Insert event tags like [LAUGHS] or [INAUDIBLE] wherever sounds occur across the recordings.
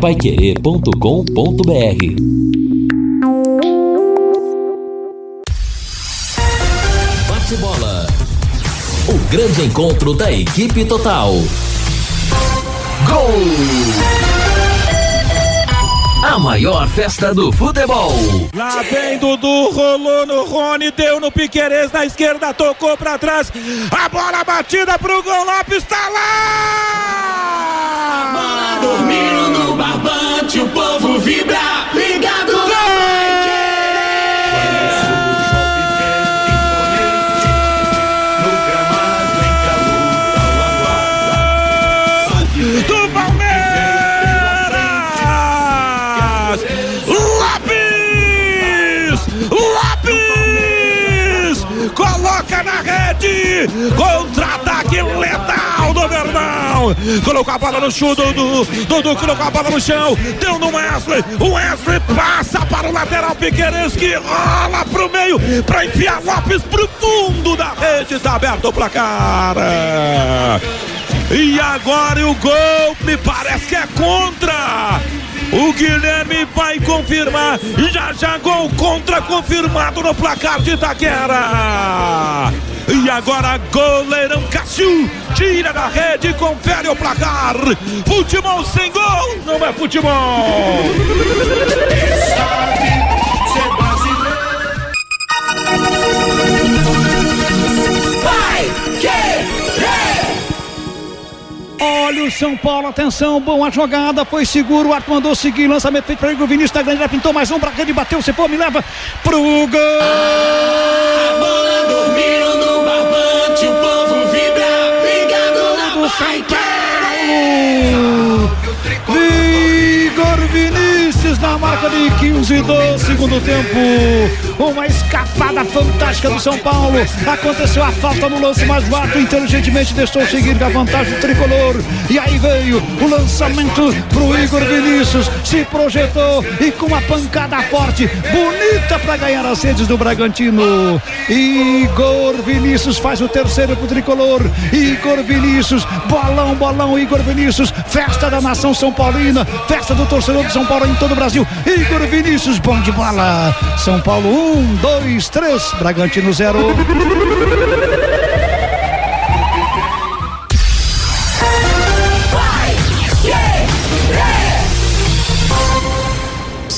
Paiquerê.com.br Bate bola. O grande encontro da equipe total. Gol! A maior festa do futebol. Lá vem Dudu, rolou no Rony, deu no Piqueires na esquerda, tocou pra trás. A bola batida pro gol, Lopes tá lá! A bola dormindo barbante, o povo vibra, ligado no do Palmeiras! Lopes! Lopes! Coloca na rede! Contra-ataque Colocou a bola no chão, Dudu! Dudu colocou a bola no chão! Deu no Wesley! O Wesley passa para o lateral Piqueires que rola pro meio para enfiar Lopes pro fundo da rede! Tá aberto o placar! E agora o gol me parece que é contra. O Guilherme vai confirmar. Já já gol contra confirmado no placar de Itaquera. E agora goleirão Cássio tira da rede, confere o placar. Futebol sem gol não é futebol. [LAUGHS] Olha o São Paulo, atenção, boa jogada, foi seguro, o Arthur mandou seguir, lançamento feito para o Vinícius da grande, já pintou mais um, ele bateu, se for, me leva pro gol! A bola dormindo no barbante, o povo vibra, ligado na São Paulo! Igor Vinícius na marca de 15 do segundo tempo. Uma escapada fantástica do São Paulo. Aconteceu a falta no lance, mas o inteligentemente deixou seguir com a vantagem do tricolor. E aí veio o lançamento pro Igor Vinícius. Se projetou e com uma pancada forte, bonita para ganhar as redes do Bragantino. Igor Vinícius faz o terceiro pro tricolor. Igor Vinícius, bolão, bolão, Igor Vinícius, festa da nação São Paulina, festa do torcedor de São Paulo em todo o Brasil. Igor Vinícius, bom de bola. São Paulo, um, dois, três, Bragantino zero.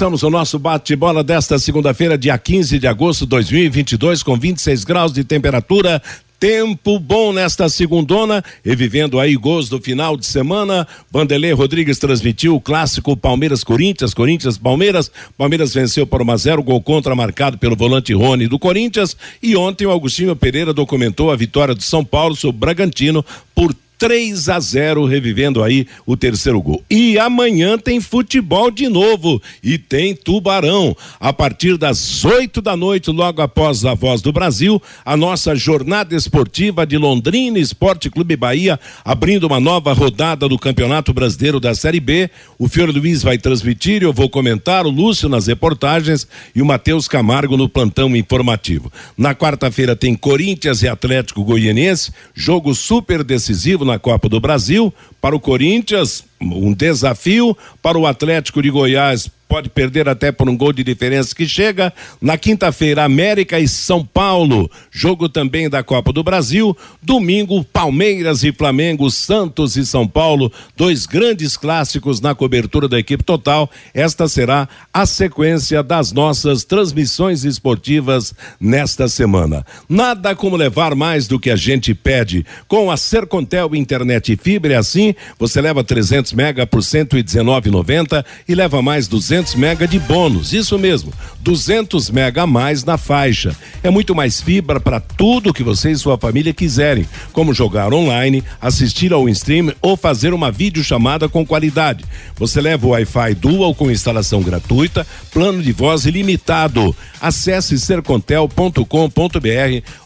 Começamos o nosso bate-bola desta segunda-feira, dia 15 de agosto de 2022, com 26 graus de temperatura. Tempo bom nesta segundona, e vivendo aí gols do final de semana. Vanderlei Rodrigues transmitiu o clássico Palmeiras-Corinthians, Corinthians-Palmeiras. Palmeiras venceu por 1 a 0 gol contra marcado pelo volante Rony do Corinthians. E ontem o Agostinho Pereira documentou a vitória do São Paulo sobre o Bragantino por 3 a 0, revivendo aí o terceiro gol. E amanhã tem futebol de novo e tem Tubarão. A partir das 8 da noite, logo após a Voz do Brasil, a nossa jornada esportiva de Londrina Esporte Clube Bahia, abrindo uma nova rodada do Campeonato Brasileiro da Série B. O Fiore Luiz vai transmitir, eu vou comentar, o Lúcio nas reportagens e o Matheus Camargo no plantão informativo. Na quarta-feira tem Corinthians e Atlético Goianiense, jogo super decisivo na Copa do Brasil. Para o Corinthians, um desafio. Para o Atlético de Goiás, pode perder até por um gol de diferença que chega. Na quinta-feira, América e São Paulo, jogo também da Copa do Brasil. Domingo, Palmeiras e Flamengo, Santos e São Paulo, dois grandes clássicos na cobertura da equipe total. Esta será a sequência das nossas transmissões esportivas nesta semana. Nada como levar mais do que a gente pede. Com a Sercontel Internet Fibra, é assim, você leva 300 mega por 119,90 e leva mais 200 mega de bônus. Isso mesmo, 200 mega a mais na faixa. É muito mais fibra para tudo que você e sua família quiserem, como jogar online, assistir ao stream ou fazer uma videochamada com qualidade. Você leva o Wi-Fi Dual com instalação gratuita, plano de voz ilimitado. Acesse sercontel.com.br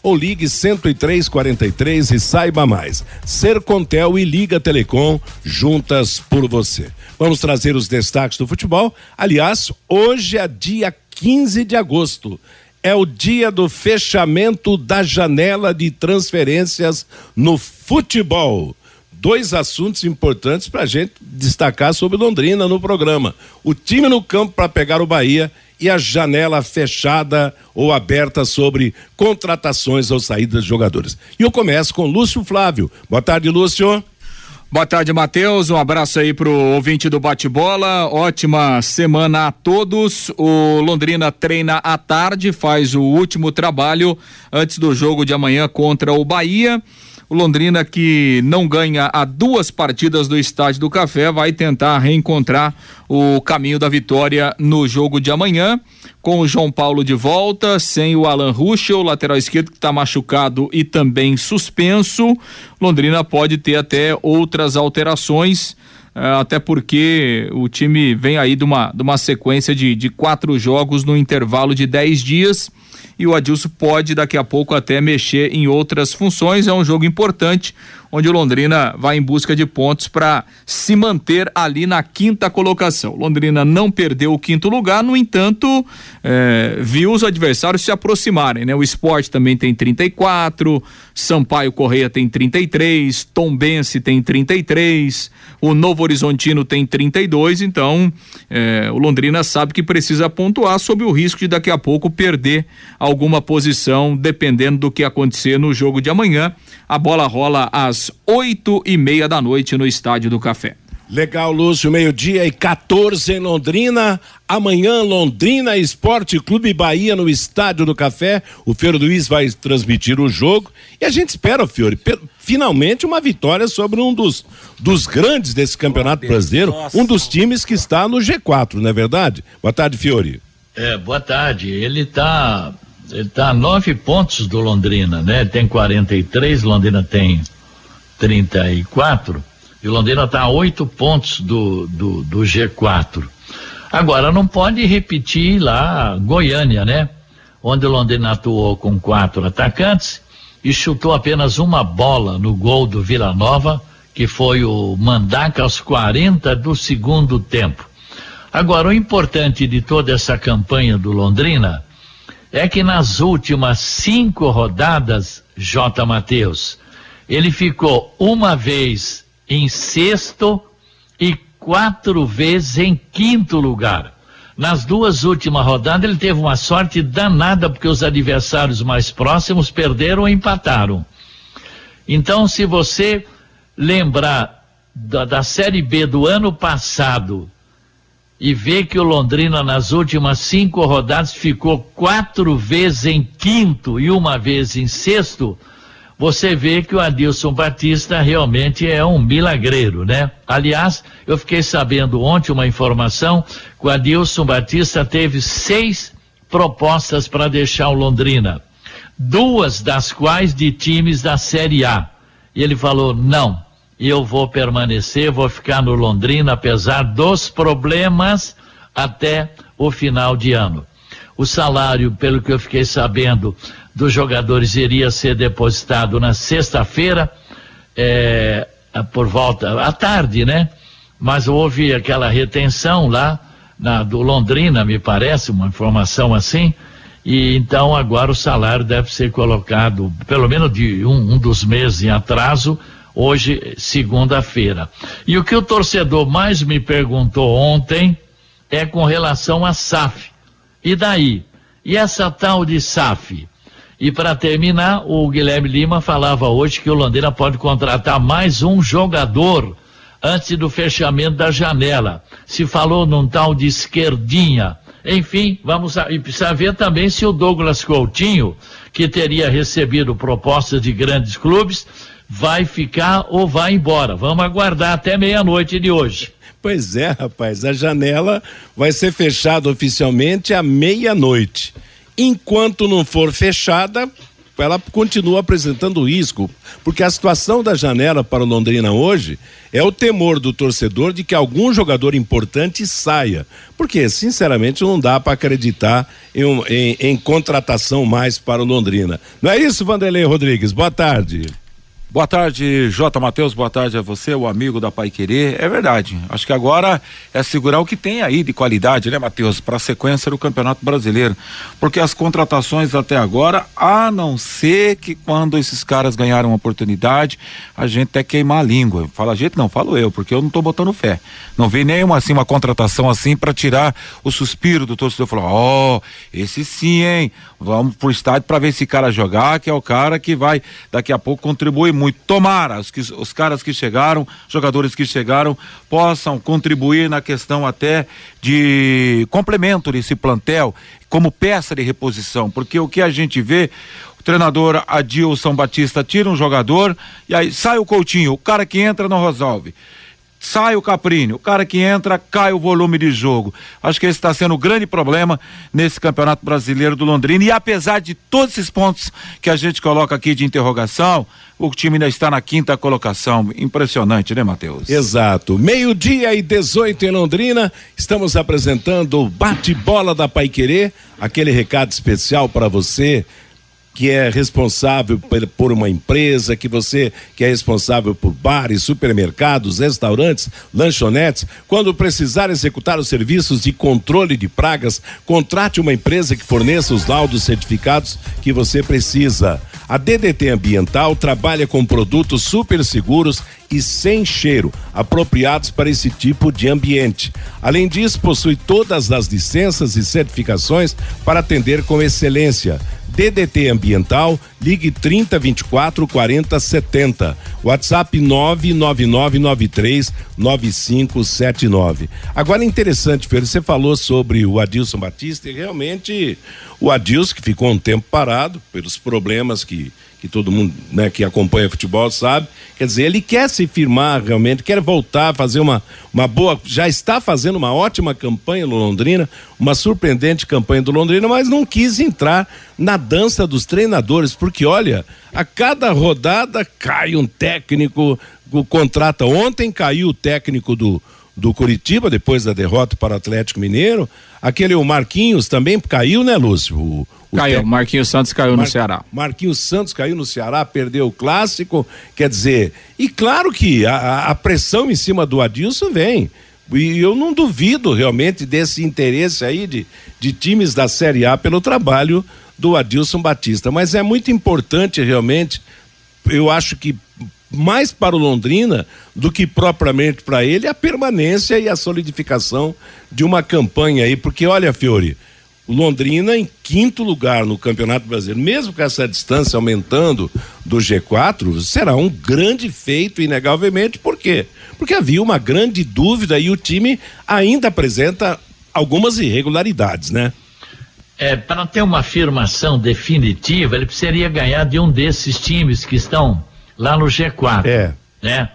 ou ligue 10343 e saiba mais. Sercontel e Liga Telecom juntas por você. Vamos trazer os destaques do futebol. Aliás, hoje é dia 15 de agosto. É o dia do fechamento da janela de transferências no futebol. dois assuntos importantes para a gente destacar sobre Londrina no programa: o time no campo para pegar o Bahia e a janela fechada ou aberta sobre contratações ou saídas de jogadores. E eu começo com Lúcio Flávio. Boa tarde, Lúcio. Boa tarde, Matheus. Um abraço aí pro ouvinte do bate-bola. Ótima semana a todos. O Londrina treina à tarde, faz o último trabalho antes do jogo de amanhã contra o Bahia. O Londrina, que não ganha a duas partidas do Estádio do Café, vai tentar reencontrar o caminho da vitória no jogo de amanhã. Com o João Paulo de volta, sem o Alan Ruschel, lateral esquerdo que está machucado e também suspenso. Londrina pode ter até outras alterações eh, até porque o time vem aí de uma, de uma sequência de, de quatro jogos no intervalo de dez dias e o Adilson pode daqui a pouco até mexer em outras funções. É um jogo importante onde o Londrina vai em busca de pontos para se manter ali na quinta colocação. Londrina não perdeu o quinto lugar, no entanto, eh, viu os adversários se aproximarem, né? O esporte também tem 34, Sampaio Correia tem 33, Tombense tem 33, o Novo Horizontino tem 32, então eh, o Londrina sabe que precisa pontuar sob o risco de daqui a pouco perder alguma posição, dependendo do que acontecer no jogo de amanhã. A bola rola às oito e meia da noite no Estádio do Café. Legal, Lúcio, meio-dia e 14 em Londrina. Amanhã, Londrina Esporte Clube Bahia no Estádio do Café. O Feiro Luiz vai transmitir o jogo. E a gente espera, Fiore, finalmente uma vitória sobre um dos, dos grandes desse campeonato brasileiro, um dos times que está no G4, não é verdade? Boa tarde, Fiore. É, boa tarde. Ele está ele tá a nove pontos do Londrina, né? Tem 43, Londrina tem 34 e o Londrina está a oito pontos do, do, do G4. Agora, não pode repetir lá Goiânia, né? Onde o Londrina atuou com quatro atacantes e chutou apenas uma bola no gol do Vila Nova, que foi o Mandaca aos 40 do segundo tempo. Agora, o importante de toda essa campanha do Londrina é que nas últimas cinco rodadas, J. Matheus, ele ficou uma vez em sexto e quatro vezes em quinto lugar. Nas duas últimas rodadas, ele teve uma sorte danada, porque os adversários mais próximos perderam ou empataram. Então, se você lembrar da, da Série B do ano passado e ver que o Londrina, nas últimas cinco rodadas, ficou quatro vezes em quinto e uma vez em sexto, você vê que o Adilson Batista realmente é um milagreiro, né? Aliás, eu fiquei sabendo ontem uma informação que o Adilson Batista teve seis propostas para deixar o Londrina, duas das quais de times da Série A. E ele falou: não, eu vou permanecer, vou ficar no Londrina, apesar dos problemas, até o final de ano. O salário, pelo que eu fiquei sabendo, dos jogadores iria ser depositado na sexta-feira, é, por volta, à tarde, né? Mas houve aquela retenção lá na, do Londrina, me parece, uma informação assim, e então agora o salário deve ser colocado, pelo menos de um, um dos meses em atraso, hoje, segunda-feira. E o que o torcedor mais me perguntou ontem é com relação a SAF. E daí? E essa tal de SAF? E para terminar, o Guilherme Lima falava hoje que o Londrina pode contratar mais um jogador antes do fechamento da janela. Se falou num tal de esquerdinha. Enfim, vamos e precisa ver também se o Douglas Coutinho, que teria recebido propostas de grandes clubes, vai ficar ou vai embora. Vamos aguardar até meia-noite de hoje. Pois é, rapaz, a janela vai ser fechada oficialmente à meia-noite. Enquanto não for fechada, ela continua apresentando risco, porque a situação da janela para o Londrina hoje é o temor do torcedor de que algum jogador importante saia, porque sinceramente não dá para acreditar em, em, em, contratação mais para o Londrina. Não é isso, Vanderlei Rodrigues? Boa tarde. Boa tarde, J. Matheus. Boa tarde a você, o amigo da Pai Querer. É verdade. Acho que agora é segurar o que tem aí de qualidade, né, Matheus, para a sequência do Campeonato Brasileiro. Porque as contratações até agora, a não ser que quando esses caras ganharam uma oportunidade, a gente até queimar a língua. Fala a gente, não, falo eu, porque eu não estou botando fé. Não vi nenhuma assim, uma contratação assim para tirar o suspiro do torcedor. Falar, ó, oh, esse sim, hein? Vamos pro estádio para ver esse cara jogar, que é o cara que vai daqui a pouco contribuir muito muito. Tomara os, que, os caras que chegaram, jogadores que chegaram, possam contribuir na questão até de complemento desse plantel, como peça de reposição, porque o que a gente vê, o treinador Adilson Batista tira um jogador e aí sai o Coutinho, o cara que entra não resolve sai o Caprini, o cara que entra cai o volume de jogo. Acho que esse está sendo o grande problema nesse Campeonato Brasileiro do Londrina. E apesar de todos esses pontos que a gente coloca aqui de interrogação, o time ainda está na quinta colocação. Impressionante, né, Matheus? Exato. Meio-dia e 18 em Londrina, estamos apresentando o bate-bola da Paiquerê, aquele recado especial para você que é responsável por uma empresa, que você que é responsável por bares, supermercados, restaurantes, lanchonetes, quando precisar executar os serviços de controle de pragas, contrate uma empresa que forneça os laudos certificados que você precisa. A DDT Ambiental trabalha com produtos super seguros e sem cheiro, apropriados para esse tipo de ambiente. Além disso, possui todas as licenças e certificações para atender com excelência. DDT Ambiental, ligue 30 24 40 70. WhatsApp 99993 9579. Agora é interessante, Pedro, você falou sobre o Adilson Batista e realmente o Adilson, que ficou um tempo parado pelos problemas que que todo mundo né, que acompanha futebol sabe. Quer dizer, ele quer se firmar realmente, quer voltar fazer uma, uma boa. Já está fazendo uma ótima campanha no Londrina, uma surpreendente campanha do Londrina, mas não quis entrar na dança dos treinadores, porque olha, a cada rodada cai um técnico, contrata. Ontem caiu o técnico do, do Curitiba, depois da derrota para o Atlético Mineiro. Aquele o Marquinhos também caiu, né, Lúcio? O, o caiu, tec... Marquinhos Santos caiu Mar... no Ceará. Marquinhos Santos caiu no Ceará, perdeu o clássico. Quer dizer, e claro que a, a pressão em cima do Adilson vem. E eu não duvido realmente desse interesse aí de, de times da Série A pelo trabalho do Adilson Batista. Mas é muito importante realmente, eu acho que mais para o Londrina do que propriamente para ele a permanência e a solidificação de uma campanha aí, porque olha, Fiore, o Londrina em quinto lugar no Campeonato Brasileiro, mesmo com essa distância aumentando do G4, será um grande feito, inegavelmente, por quê? Porque havia uma grande dúvida e o time ainda apresenta algumas irregularidades, né? É, para ter uma afirmação definitiva, ele precisaria ganhar de um desses times que estão lá no G4. É. Né?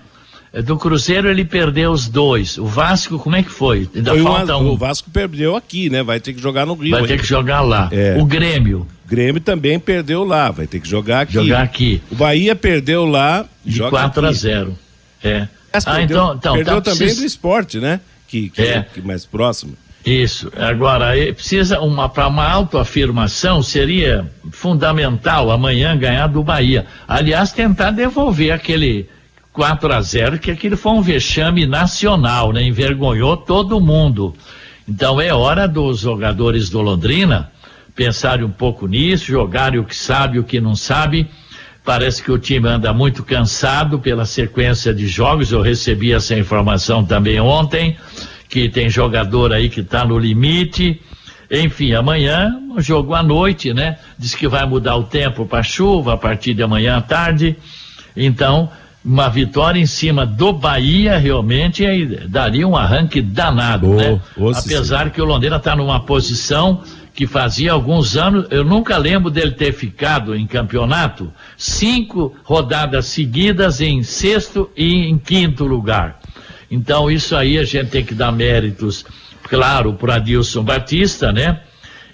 Do Cruzeiro ele perdeu os dois. O Vasco, como é que foi? Ainda foi falta um. O Vasco perdeu aqui, né? Vai ter que jogar no Rio. Vai ter que jogar lá. É. O Grêmio. Grêmio também perdeu lá, vai ter que jogar aqui. Jogar aqui. O Bahia perdeu lá. De 4 a 0. É. Mas ah, perdeu, então, então perdeu tá, também precisa... do esporte, né? Que, que, é. que mais próximo. Isso. Agora, precisa uma para uma autoafirmação seria fundamental amanhã ganhar do Bahia. Aliás, tentar devolver aquele 4 a 0 que aquilo foi um vexame nacional, né? Envergonhou todo mundo. Então é hora dos jogadores do Londrina pensarem um pouco nisso, jogarem o que sabe, o que não sabe. Parece que o time anda muito cansado pela sequência de jogos. Eu recebi essa informação também ontem que tem jogador aí que está no limite. Enfim, amanhã, um jogo à noite, né? Diz que vai mudar o tempo para chuva a partir de amanhã à tarde. Então, uma vitória em cima do Bahia realmente daria um arranque danado, oh, né? Oh, Apesar sim. que o Londrina está numa posição que fazia alguns anos, eu nunca lembro dele ter ficado em campeonato cinco rodadas seguidas em sexto e em quinto lugar. Então, isso aí a gente tem que dar méritos, claro, para Adilson Batista, né?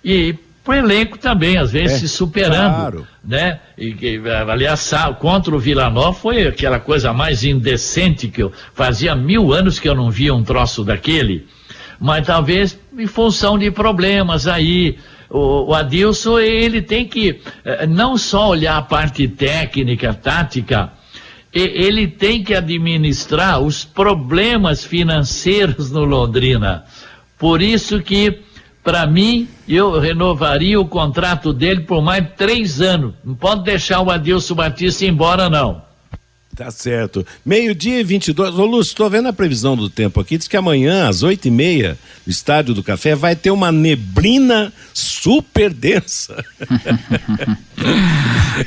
E para o elenco também, às vezes é, se superando, claro. né? E, e, aliás, contra o Vila Nova foi aquela coisa mais indecente que eu fazia mil anos que eu não via um troço daquele, mas talvez em função de problemas aí, o, o Adilson ele tem que eh, não só olhar a parte técnica, tática, ele tem que administrar os problemas financeiros no Londrina. Por isso que, para mim, eu renovaria o contrato dele por mais três anos. Não pode deixar o Adilson Batista embora, não. Tá certo. Meio-dia e 22. Ô, Lúcio, estou vendo a previsão do tempo aqui. Diz que amanhã, às oito e meia, no Estádio do Café, vai ter uma neblina super densa. [LAUGHS]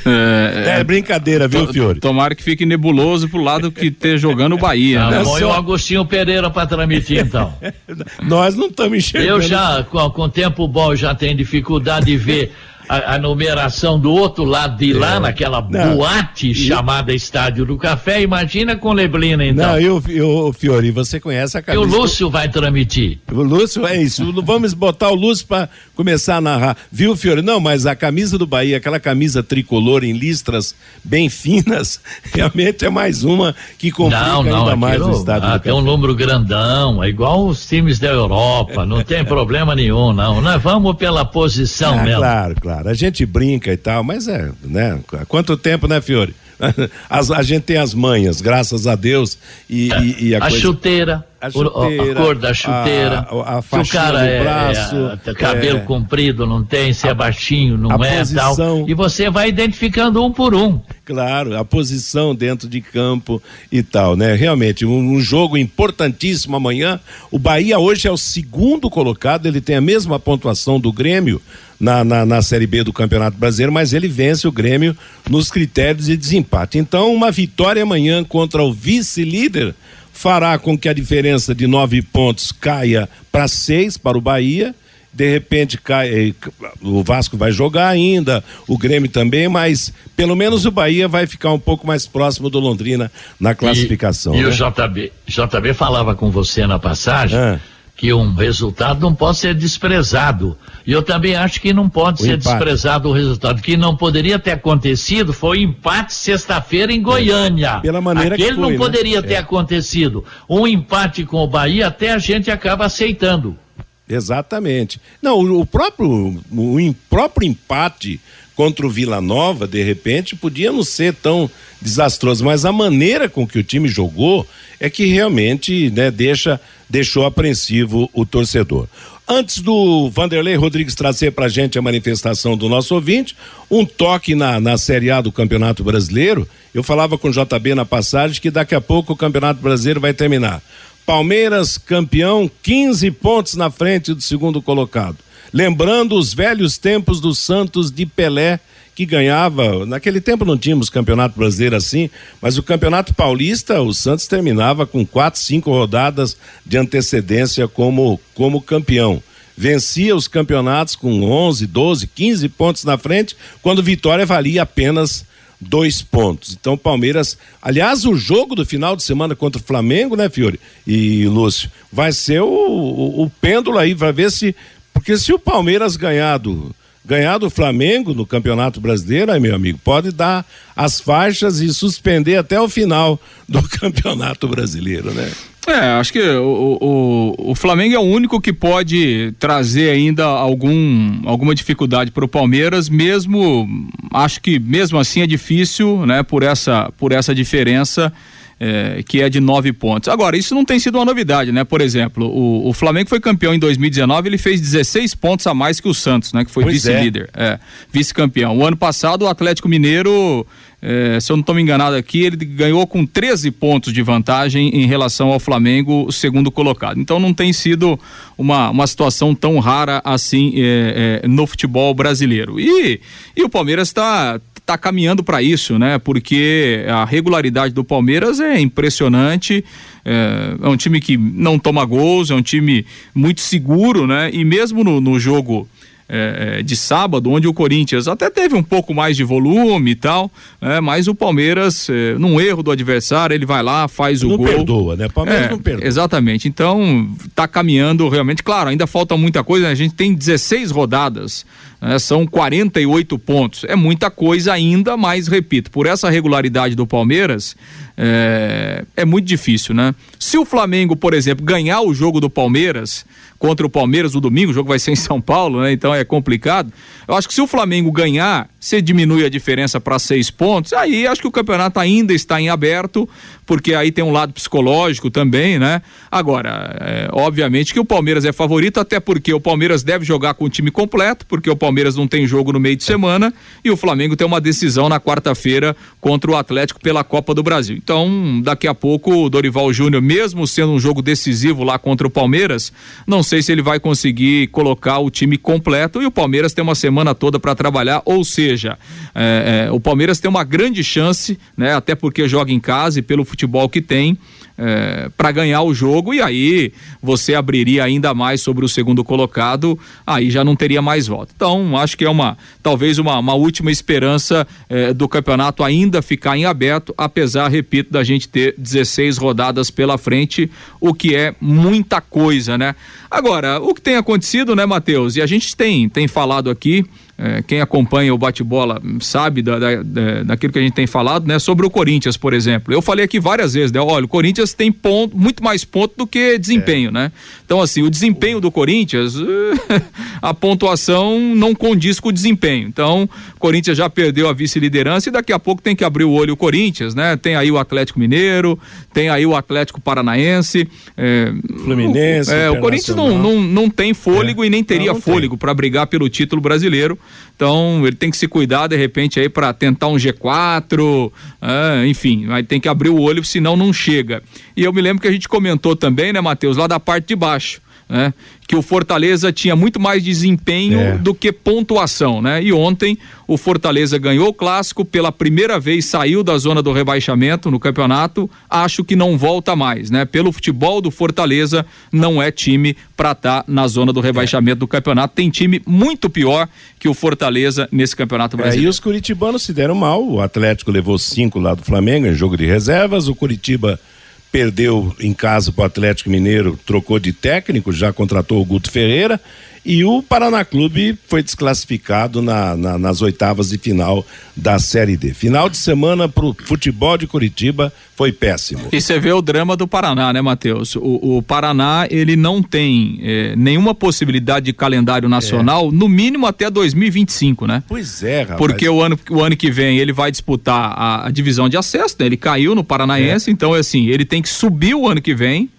é, é, brincadeira, viu, Fiore? Tomara que fique nebuloso pro lado que esteja jogando o Bahia. Ah, né? Põe o Agostinho Pereira para transmitir, então. [LAUGHS] Nós não estamos enxergando. Eu já, com, com tempo bom, já tenho dificuldade de ver a, a, numeração do outro lado de lá, é. naquela não. boate e... chamada Estádio do Café. Imagina com Leblina, então. Não, eu, eu, Fiori, você conhece a camisa. E o Lúcio vai transmitir. O Lúcio, é isso. [LAUGHS] Vamos botar o Lúcio para começar a narrar. Viu, Fiori? Não, mas a camisa do Bahia, aquela camisa tricolor em listras bem finas, [LAUGHS] realmente é mais uma que complica não, não, ainda mais o Estádio ah, do Tem um número grandão, é igual os times da Europa, não tem [LAUGHS] problema nenhum, não. Nós vamos pela posição ah, mesmo. Claro, claro claro. A gente brinca e tal, mas é, né? Há quanto tempo, né, Fiore? [LAUGHS] As, a gente tem as manhas, graças a Deus. E, é, e, e a, a coisa... chuteira. A, chuteira, a cor da chuteira. A, a se o cara é, braço, é, cabelo é, comprido, não tem, se é baixinho, não é posição, tal. E você vai identificando um por um. Claro, a posição dentro de campo e tal, né? Realmente, um, um jogo importantíssimo amanhã. O Bahia hoje é o segundo colocado, ele tem a mesma pontuação do Grêmio na, na, na Série B do Campeonato Brasileiro, mas ele vence o Grêmio nos critérios de desempate. Então, uma vitória amanhã contra o vice-líder fará com que a diferença de nove pontos caia para seis para o Bahia. De repente cai, eh, o Vasco vai jogar ainda, o Grêmio também, mas pelo menos o Bahia vai ficar um pouco mais próximo do Londrina na classificação. E, e né? o JB, JB falava com você na passagem. Ah que um resultado não pode ser desprezado. E eu também acho que não pode o ser empate. desprezado o resultado. O que não poderia ter acontecido foi o empate sexta-feira em Goiânia. É, pela maneira Aquele que foi, não né? poderia ter é. acontecido. Um empate com o Bahia até a gente acaba aceitando. Exatamente. Não, o, o próprio, o próprio empate contra o Vila Nova, de repente, podia não ser tão desastroso, mas a maneira com que o time jogou é que realmente né, deixa, deixou apreensivo o torcedor. Antes do Vanderlei Rodrigues trazer para a gente a manifestação do nosso ouvinte, um toque na, na Série A do Campeonato Brasileiro. Eu falava com o JB na passagem que daqui a pouco o Campeonato Brasileiro vai terminar. Palmeiras campeão, 15 pontos na frente do segundo colocado. Lembrando os velhos tempos do Santos de Pelé que ganhava. Naquele tempo não tínhamos campeonato brasileiro assim, mas o campeonato paulista, o Santos terminava com quatro, cinco rodadas de antecedência como, como campeão. Vencia os campeonatos com 11, 12, 15 pontos na frente, quando vitória valia apenas dois pontos. Então, Palmeiras, aliás, o jogo do final de semana contra o Flamengo, né, Fiore e Lúcio, vai ser o, o, o pêndulo aí, vai ver se. Porque se o Palmeiras ganhar do, ganhar do Flamengo no Campeonato Brasileiro, aí, meu amigo, pode dar as faixas e suspender até o final do [LAUGHS] Campeonato Brasileiro, né? É, acho que o, o, o Flamengo é o único que pode trazer ainda algum, alguma dificuldade para o Palmeiras, mesmo acho que mesmo assim é difícil, né, por essa, por essa diferença é, que é de nove pontos. Agora, isso não tem sido uma novidade, né? Por exemplo, o, o Flamengo foi campeão em 2019, ele fez 16 pontos a mais que o Santos, né? Que foi vice-líder, é. é, vice-campeão. O ano passado, o Atlético Mineiro, é, se eu não estou me enganado aqui, ele ganhou com 13 pontos de vantagem em relação ao Flamengo, o segundo colocado. Então não tem sido uma, uma situação tão rara assim é, é, no futebol brasileiro. E, e o Palmeiras está está caminhando para isso, né? Porque a regularidade do Palmeiras é impressionante. É, é, um time que não toma gols, é um time muito seguro, né? E mesmo no, no jogo é, é, de sábado, onde o Corinthians até teve um pouco mais de volume e tal, né? mas o Palmeiras, é, num erro do adversário, ele vai lá, faz não o gol. Não perdoa, né? Palmeiras é, não perdoa. Exatamente. Então, tá caminhando realmente. Claro, ainda falta muita coisa, né? a gente tem 16 rodadas, né? são 48 pontos. É muita coisa ainda, mas repito, por essa regularidade do Palmeiras, é, é muito difícil, né? Se o Flamengo, por exemplo, ganhar o jogo do Palmeiras contra o Palmeiras no domingo, o jogo vai ser em São Paulo, né? Então é complicado. Eu acho que se o Flamengo ganhar, você diminui a diferença para seis pontos, aí acho que o campeonato ainda está em aberto, porque aí tem um lado psicológico também, né? Agora, é, obviamente que o Palmeiras é favorito, até porque o Palmeiras deve jogar com o time completo, porque o Palmeiras não tem jogo no meio de semana e o Flamengo tem uma decisão na quarta-feira contra o Atlético pela Copa do Brasil. Então, daqui a pouco o Dorival Júnior, mesmo sendo um jogo decisivo lá contra o Palmeiras, não sei se ele vai conseguir colocar o time completo e o Palmeiras tem uma semana toda para trabalhar, ou seja, é, é, o Palmeiras tem uma grande chance, né? Até porque joga em casa e pelo futebol que tem é, para ganhar o jogo e aí você abriria ainda mais sobre o segundo colocado, aí já não teria mais volta. Então, acho que é uma talvez uma, uma última esperança é, do campeonato ainda ficar em aberto, apesar, repito, da gente ter 16 rodadas pela frente, o que é muita coisa, né? Agora, o que tem acontecido, né, Matheus? E a gente tem, tem falado aqui é, quem acompanha o bate-bola sabe da, da, da, daquilo que a gente tem falado, né? Sobre o Corinthians, por exemplo. Eu falei aqui várias vezes, né? Olha, o Corinthians tem ponto, muito mais ponto do que desempenho, é. né? Então, assim, o desempenho do Corinthians, [LAUGHS] a pontuação não condiz com o desempenho. Então, o Corinthians já perdeu a vice-liderança e daqui a pouco tem que abrir o olho o Corinthians, né? Tem aí o Atlético Mineiro, tem aí o Atlético Paranaense. É, Fluminense. É, o Corinthians não, não, não tem fôlego é. e nem teria não, fôlego para brigar pelo título brasileiro. Então ele tem que se cuidar de repente aí para tentar um G4, ah, enfim, vai ter que abrir o olho, senão não chega. E eu me lembro que a gente comentou também, né, Matheus, lá da parte de baixo né? Que o Fortaleza tinha muito mais desempenho é. do que pontuação, né? E ontem o Fortaleza ganhou o clássico, pela primeira vez saiu da zona do rebaixamento no campeonato, acho que não volta mais, né? Pelo futebol do Fortaleza, não é time para estar tá na zona do rebaixamento é. do campeonato. Tem time muito pior que o Fortaleza nesse campeonato brasileiro. É, e os curitibanos se deram mal, o Atlético levou cinco lá do Flamengo em jogo de reservas, o Curitiba perdeu em casa para o Atlético Mineiro, trocou de técnico, já contratou o Guto Ferreira e o Paraná Clube foi desclassificado na, na, nas oitavas de final da Série D. Final de semana para o futebol de Curitiba foi péssimo. E você vê o drama do Paraná, né, Matheus? O, o, Paraná, ele não tem é, nenhuma possibilidade de calendário nacional, é. no mínimo até 2025, né? Pois é, rapaz. Porque o ano, o ano que vem ele vai disputar a, a divisão de acesso, né? Ele caiu no Paranaense, é. então, é assim, ele tem que subir o ano que vem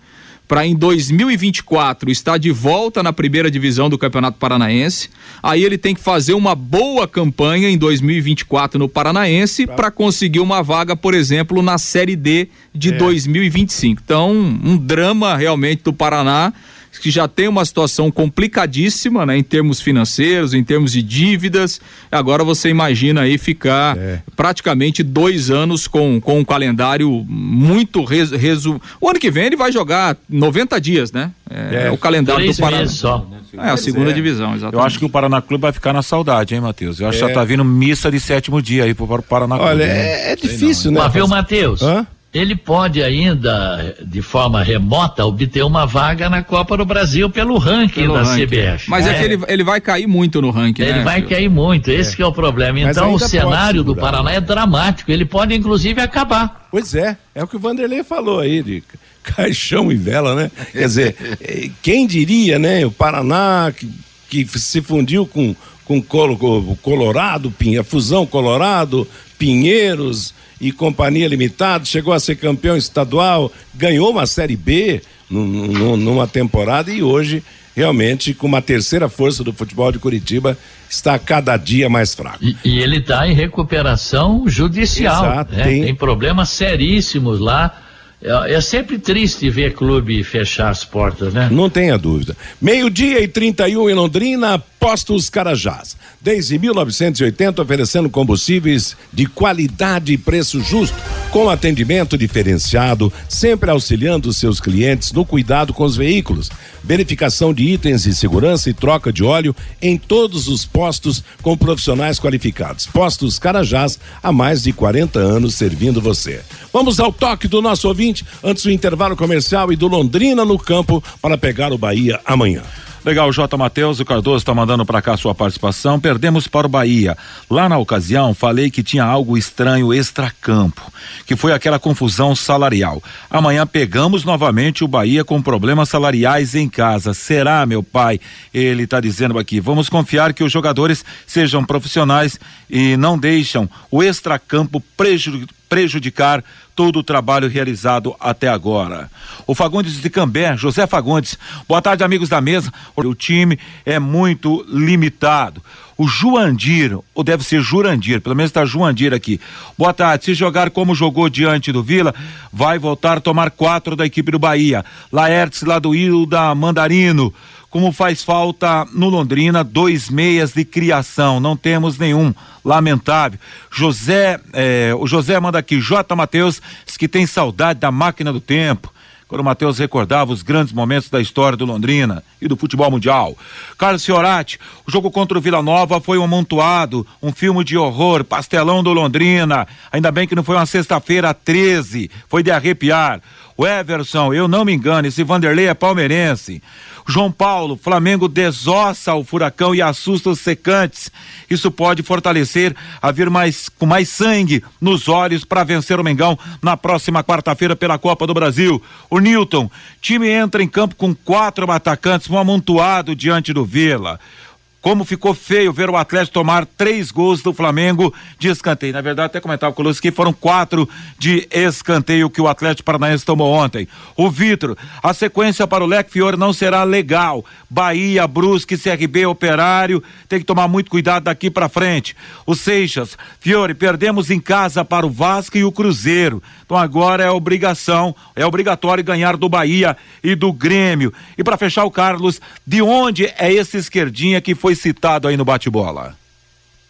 para em 2024 estar de volta na primeira divisão do Campeonato Paranaense. Aí ele tem que fazer uma boa campanha em 2024 no Paranaense para conseguir uma vaga, por exemplo, na Série D de é. 2025. Então, um drama realmente do Paraná que já tem uma situação complicadíssima, né, em termos financeiros, em termos de dívidas. Agora você imagina aí ficar é. praticamente dois anos com, com um calendário muito resu, resu... O ano que vem ele vai jogar 90 dias, né? É, é. o calendário Três do Paraná. Só. É a segunda é. divisão, exatamente. Eu acho que o Paraná Clube vai ficar na saudade, hein, Matheus? Eu acho que já é. tá vindo missa de sétimo dia aí pro Paraná Clube. Olha, é, é difícil, não, né? Mas viu, Matheus? Hã? Ele pode ainda, de forma remota, obter uma vaga na Copa do Brasil pelo ranking pelo da ranking. CBF. Mas é, é, que ele, ele vai cair muito no ranking, Ele né, vai cair muito, esse é. é o problema. Então o cenário do Paraná é dramático, ele pode inclusive acabar. Pois é, é o que o Vanderlei falou aí, de [LAUGHS] caixão e vela, né? Quer dizer, eh, quem diria, né? O Paraná que, que se fundiu com, com Colorado, a fusão Colorado, Pinheiros e Companhia Limitada, chegou a ser campeão estadual, ganhou uma Série B numa temporada e hoje realmente com uma terceira força do futebol de Curitiba está cada dia mais fraco. E, e ele está em recuperação judicial. Exato, né? tem... tem problemas seríssimos lá é, é, sempre triste ver clube fechar as portas, né? Não tenha dúvida. Meio-dia e 31 em Londrina, Postos Carajás. Desde 1980, oferecendo combustíveis de qualidade e preço justo, com atendimento diferenciado, sempre auxiliando seus clientes no cuidado com os veículos. Verificação de itens de segurança e troca de óleo em todos os postos com profissionais qualificados. Postos Carajás, há mais de 40 anos servindo você. Vamos ao toque do nosso ouvinte antes do intervalo comercial e do Londrina no campo para pegar o Bahia amanhã. Legal, J. Matheus, o Cardoso está mandando para cá sua participação. Perdemos para o Bahia. Lá na ocasião, falei que tinha algo estranho extracampo, que foi aquela confusão salarial. Amanhã pegamos novamente o Bahia com problemas salariais em casa. Será, meu pai? Ele está dizendo aqui. Vamos confiar que os jogadores sejam profissionais e não deixam o extracampo prejudicar todo o trabalho realizado até agora. O Fagundes de Cambé, José Fagundes, boa tarde, amigos da mesa. O time é muito limitado. O Juandir, ou deve ser Jurandir, pelo menos está Juandir aqui. Boa tarde. Se jogar como jogou diante do Vila, vai voltar a tomar quatro da equipe do Bahia. Laertes lá do Ilda Mandarino como faz falta no Londrina dois meias de criação, não temos nenhum, lamentável. José, eh, o José manda aqui, J. Matheus, que tem saudade da máquina do tempo. Quando o Matheus recordava os grandes momentos da história do Londrina e do futebol mundial. Carlos Fiorati, o jogo contra o Vila Nova foi um amontoado, um filme de horror, pastelão do Londrina. Ainda bem que não foi uma sexta-feira 13, foi de arrepiar. O Everson, eu não me engano, esse Vanderlei é palmeirense. João Paulo, Flamengo desossa o furacão e assusta os secantes. Isso pode fortalecer a vir mais com mais sangue nos olhos para vencer o Mengão na próxima quarta-feira pela Copa do Brasil. O Newton, time entra em campo com quatro atacantes, um amontoado diante do Vila como ficou feio ver o Atlético tomar três gols do Flamengo de escanteio. Na verdade, até comentava com o que foram quatro de escanteio que o Atlético Paranaense tomou ontem. O Vitor, a sequência para o Leque Fiore não será legal. Bahia, Brusque, CRB, Operário, tem que tomar muito cuidado daqui para frente. O Seixas, Fiore, perdemos em casa para o Vasco e o Cruzeiro. Então agora é obrigação, é obrigatório ganhar do Bahia e do Grêmio. E para fechar o Carlos, de onde é esse esquerdinha que foi foi citado aí no bate-bola?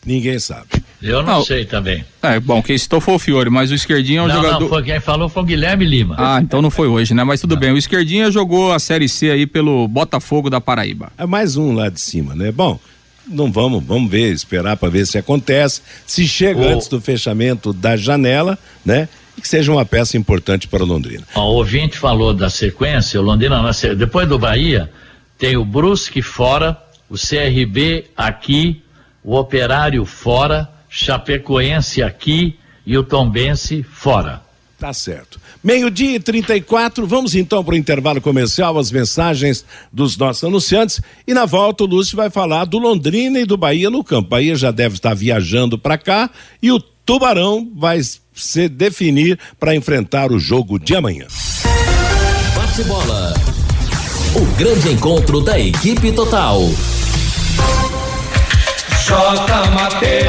Ninguém sabe. Eu não, não, sei também. É, bom, quem citou foi o Fiore, mas o Esquerdinha é um não, jogador. Não, foi quem falou foi o Guilherme Lima. Ah, então não foi hoje, né? Mas tudo não. bem. O Esquerdinha jogou a Série C aí pelo Botafogo da Paraíba. É mais um lá de cima, né? Bom, não vamos, vamos ver, esperar para ver se acontece. Se chega o... antes do fechamento da janela, né? E que seja uma peça importante para o Londrina. O ouvinte falou da sequência, o Londrina, depois do Bahia, tem o Brusque fora o CRB aqui, o Operário fora, Chapecoense aqui e o Tombense fora. Tá certo. Meio-dia e 34, vamos então para o intervalo comercial, as mensagens dos nossos anunciantes. E na volta o Lúcio vai falar do Londrina e do Bahia no campo. Bahia já deve estar viajando para cá e o Tubarão vai se definir para enfrentar o jogo de amanhã. Bate bola. O grande encontro da equipe total.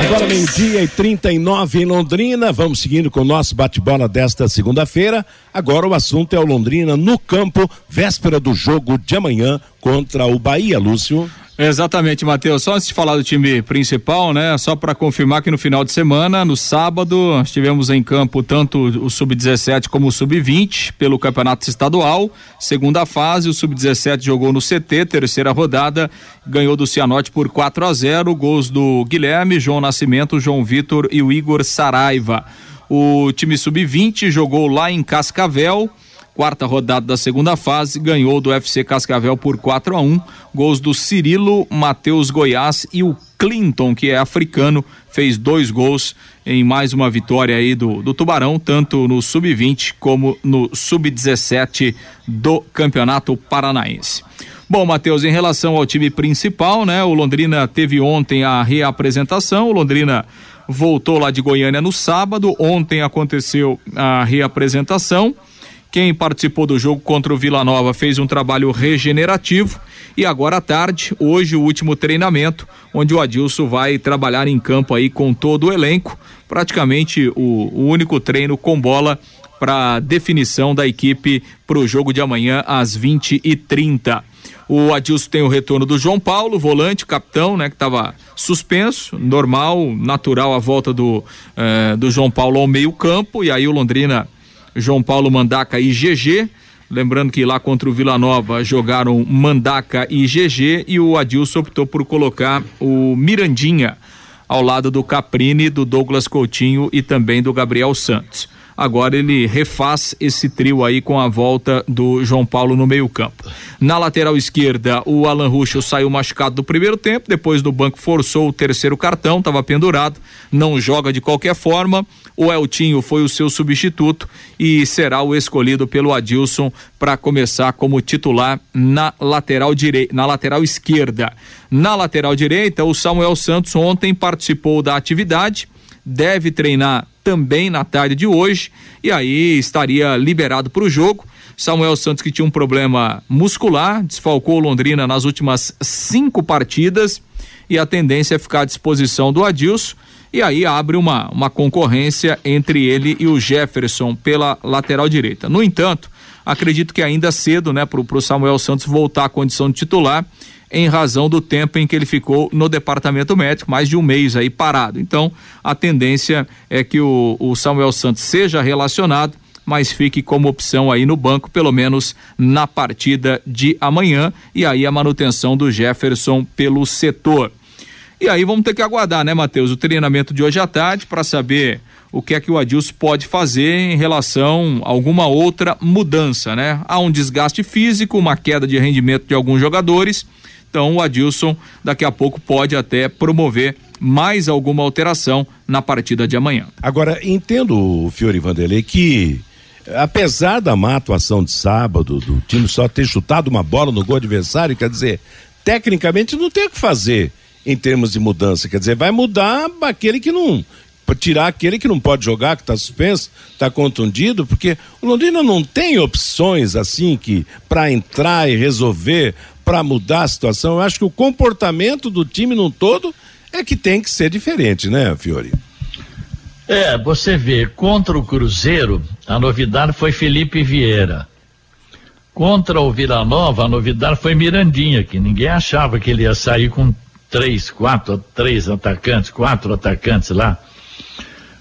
Agora meio-dia e 39 em Londrina. Vamos seguindo com o nosso bate-bola desta segunda-feira. Agora o assunto é o Londrina no campo, véspera do jogo de amanhã contra o Bahia, Lúcio. Exatamente, Matheus. Só antes de falar do time principal, né? Só para confirmar que no final de semana, no sábado, estivemos em campo tanto o sub-17 como o sub-20 pelo campeonato estadual. Segunda fase, o sub-17 jogou no CT, terceira rodada, ganhou do Cianorte por 4 a 0. Gols do Guilherme, João Nascimento, João Vitor e o Igor Saraiva. O time sub-20 jogou lá em Cascavel quarta rodada da segunda fase, ganhou do FC Cascavel por 4 a 1 Gols do Cirilo, Matheus Goiás e o Clinton, que é africano, fez dois gols em mais uma vitória aí do, do Tubarão, tanto no Sub-20 como no Sub-17 do Campeonato Paranaense. Bom, Matheus, em relação ao time principal, né? O Londrina teve ontem a reapresentação, o Londrina voltou lá de Goiânia no sábado, ontem aconteceu a reapresentação. Quem participou do jogo contra o Vila Nova fez um trabalho regenerativo. E agora à tarde, hoje o último treinamento, onde o Adilson vai trabalhar em campo aí com todo o elenco, praticamente o, o único treino com bola para definição da equipe para o jogo de amanhã às 20 e 30 o Adilson tem o retorno do João Paulo, volante, capitão, né, que estava suspenso, normal, natural a volta do, eh, do João Paulo ao meio-campo. E aí o Londrina João Paulo Mandaca e GG. Lembrando que lá contra o Vila Nova jogaram Mandaca e GG e o Adilson optou por colocar o Mirandinha ao lado do Caprini, do Douglas Coutinho e também do Gabriel Santos. agora ele refaz esse trio aí com a volta do João Paulo no meio-campo. Na lateral esquerda, o Alan Ruschel saiu machucado do primeiro tempo, depois do banco forçou o terceiro cartão, estava pendurado, não joga de qualquer forma. O Eltinho foi o seu substituto e será o escolhido pelo Adilson para começar como titular na lateral direita, na lateral esquerda. Na lateral direita, o Samuel Santos ontem participou da atividade, deve treinar também na tarde de hoje e aí estaria liberado para o jogo. Samuel Santos que tinha um problema muscular, desfalcou Londrina nas últimas cinco partidas e a tendência é ficar à disposição do Adilson e aí abre uma, uma concorrência entre ele e o Jefferson pela lateral direita. No entanto, acredito que ainda cedo, né, para o Samuel Santos voltar à condição de titular, em razão do tempo em que ele ficou no departamento médico, mais de um mês aí parado. Então, a tendência é que o, o Samuel Santos seja relacionado, mas fique como opção aí no banco, pelo menos na partida de amanhã, e aí a manutenção do Jefferson pelo setor. E aí vamos ter que aguardar, né, Matheus, o treinamento de hoje à tarde para saber o que é que o Adilson pode fazer em relação a alguma outra mudança, né? Há um desgaste físico, uma queda de rendimento de alguns jogadores. Então o Adilson daqui a pouco pode até promover mais alguma alteração na partida de amanhã. Agora, entendo, Fiore Vanderlei, que apesar da má atuação de sábado, do time só ter chutado uma bola no gol adversário, quer dizer, tecnicamente não tem o que fazer em termos de mudança. Quer dizer, vai mudar aquele que não. Tirar aquele que não pode jogar, que está suspenso, está contundido, porque o Londrina não tem opções assim que para entrar e resolver, para mudar a situação. Eu acho que o comportamento do time num todo é que tem que ser diferente, né, Fiore? É, você vê, contra o Cruzeiro, a novidade foi Felipe Vieira. Contra o Vila Nova, a novidade foi Mirandinha, que ninguém achava que ele ia sair com três, quatro, três atacantes, quatro atacantes lá.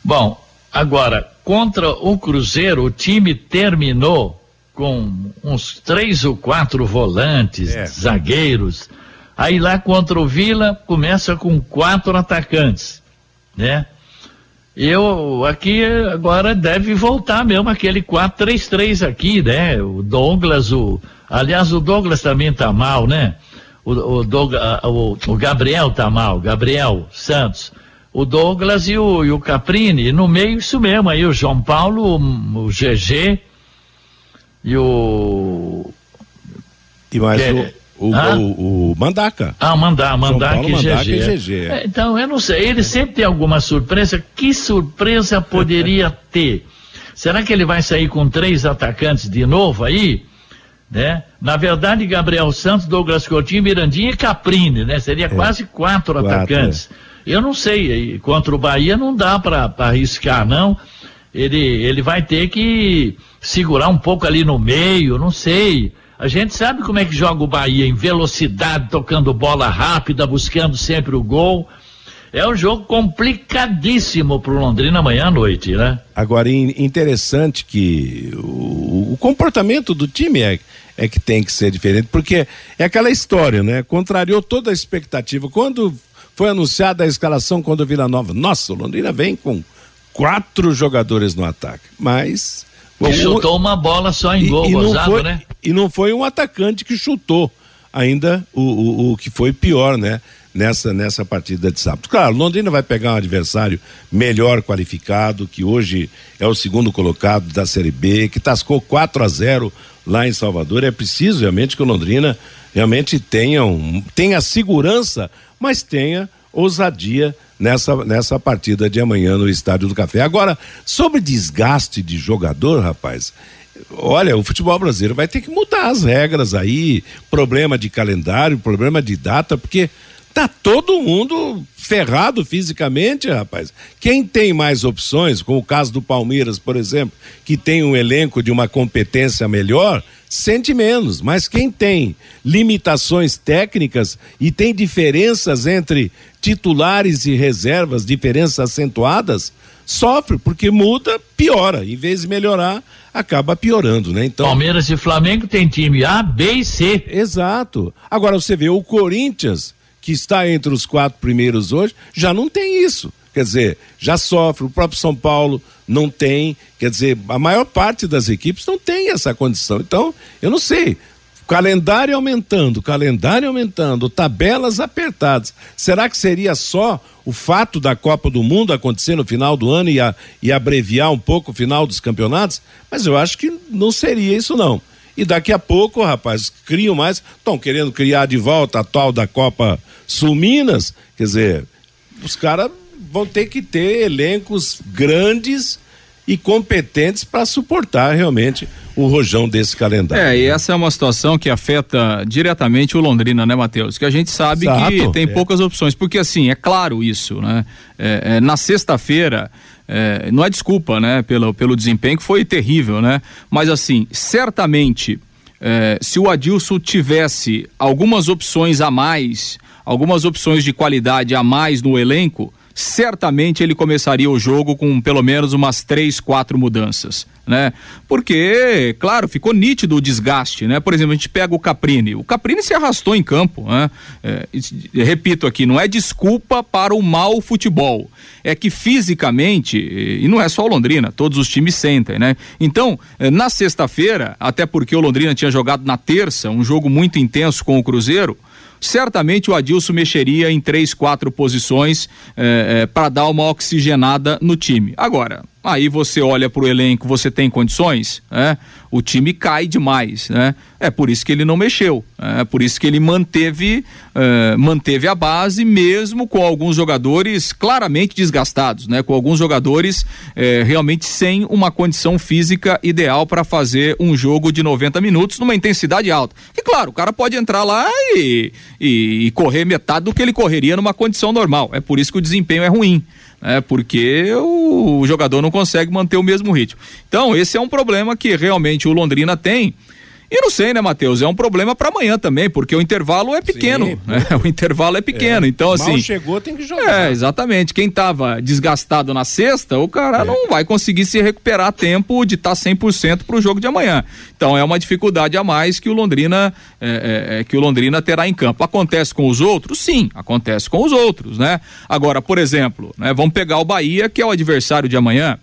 Bom, agora, contra o Cruzeiro, o time terminou com uns três ou quatro volantes, é. zagueiros. Aí lá contra o Vila, começa com quatro atacantes, né? Eu aqui agora deve voltar mesmo aquele 4-3-3 aqui, né? O Douglas, o. Aliás, o Douglas também tá mal, né? O, o, o, o Gabriel tá mal, Gabriel Santos, o Douglas e o, e o Caprini, no meio isso mesmo, aí o João Paulo, o, o GG e o. E mais que, o, o, ah? o, o, Mandaca. Ah, Mandá, Mandaca, e, Mandaca GG. e GG. É. Então, eu não sei, ele sempre tem alguma surpresa. Que surpresa poderia [LAUGHS] ter? Será que ele vai sair com três atacantes de novo aí? Né? Na verdade, Gabriel Santos, Douglas Coutinho, Mirandinha e Caprini, né? Seria é. quase quatro, quatro atacantes. É. Eu não sei, contra o Bahia não dá para arriscar, não. Ele, ele vai ter que segurar um pouco ali no meio, não sei. A gente sabe como é que joga o Bahia, em velocidade, tocando bola rápida, buscando sempre o gol. É um jogo complicadíssimo para o Londrina amanhã à noite, né? Agora, interessante que o, o comportamento do time é, é que tem que ser diferente, porque é aquela história, né? Contrariou toda a expectativa. Quando foi anunciada a escalação quando o Vila Nova, nossa, o Londrina vem com quatro jogadores no ataque, mas e chutou uma bola só em gol, e, gozado, foi, né? E não foi um atacante que chutou ainda o, o, o que foi pior, né? nessa, nessa partida de sábado. Claro, Londrina vai pegar um adversário melhor qualificado, que hoje é o segundo colocado da Série B, que tascou 4 a 0 lá em Salvador. É preciso realmente que o Londrina realmente tenha, um, tenha segurança, mas tenha ousadia nessa, nessa partida de amanhã no Estádio do Café. Agora, sobre desgaste de jogador, rapaz, olha, o futebol brasileiro vai ter que mudar as regras aí, problema de calendário, problema de data, porque Tá todo mundo ferrado fisicamente, rapaz. Quem tem mais opções, como o caso do Palmeiras, por exemplo, que tem um elenco de uma competência melhor, sente menos. Mas quem tem limitações técnicas e tem diferenças entre titulares e reservas, diferenças acentuadas, sofre, porque muda, piora. Em vez de melhorar, acaba piorando, né? Então, Palmeiras e Flamengo tem time A, B e C. Exato. Agora você vê o Corinthians que está entre os quatro primeiros hoje, já não tem isso. quer dizer, já sofre, o próprio São Paulo não tem, quer dizer, a maior parte das equipes não tem essa condição. Então, eu não sei. Calendário aumentando, calendário aumentando, tabelas apertadas. Será que seria só o fato da Copa do Mundo acontecer no final do ano e, a, e abreviar um pouco o final dos campeonatos? Mas eu acho que não seria isso, não. E daqui a pouco, rapaz, criam mais, estão querendo criar de volta a tal da Copa Sul Minas. Quer dizer, os caras vão ter que ter elencos grandes e competentes para suportar realmente o rojão desse calendário. É, e essa é uma situação que afeta diretamente o Londrina, né, Matheus? Que a gente sabe Exato, que tem é. poucas opções, porque assim, é claro isso, né? É, é, na sexta-feira, é, não é desculpa, né, pelo, pelo desempenho que foi terrível, né? Mas assim, certamente, é, se o Adilson tivesse algumas opções a mais, algumas opções de qualidade a mais no elenco, certamente ele começaria o jogo com pelo menos umas três, quatro mudanças, né? Porque, claro, ficou nítido o desgaste, né? Por exemplo, a gente pega o Caprini. O Caprini se arrastou em campo, né? É, repito aqui, não é desculpa para o mau futebol. É que fisicamente, e não é só o Londrina, todos os times sentem, né? Então, eh, na sexta-feira, até porque o Londrina tinha jogado na terça, um jogo muito intenso com o Cruzeiro, certamente o Adilson mexeria em três, quatro posições para dar uma oxigenada no time. Agora, aí você olha para o elenco, você tem condições, né? O time cai demais, né? É por isso que ele não mexeu, é por isso que ele manteve eh, manteve a base mesmo com alguns jogadores claramente desgastados, né? Com alguns jogadores eh, realmente sem uma condição física ideal para fazer um jogo de 90 minutos numa intensidade alta. E claro, o cara pode entrar lá e, e, e correr metade do que ele correria numa condição normal. É por isso que o desempenho é ruim. É porque o, o jogador não consegue manter o mesmo ritmo. Então, esse é um problema que realmente o Londrina tem. E não sei, né, Matheus? É um problema para amanhã também, porque o intervalo é pequeno. Sim. né? [LAUGHS] O intervalo é pequeno. Então, Mal assim. chegou, tem que jogar. É, exatamente. Quem tava desgastado na sexta, o cara não vai conseguir se recuperar a tempo de estar tá 100% pro jogo de amanhã. Então é uma dificuldade a mais que o Londrina é, é, é, que o Londrina terá em campo. Acontece com os outros? Sim, acontece com os outros, né? Agora, por exemplo, né, vamos pegar o Bahia, que é o adversário de amanhã.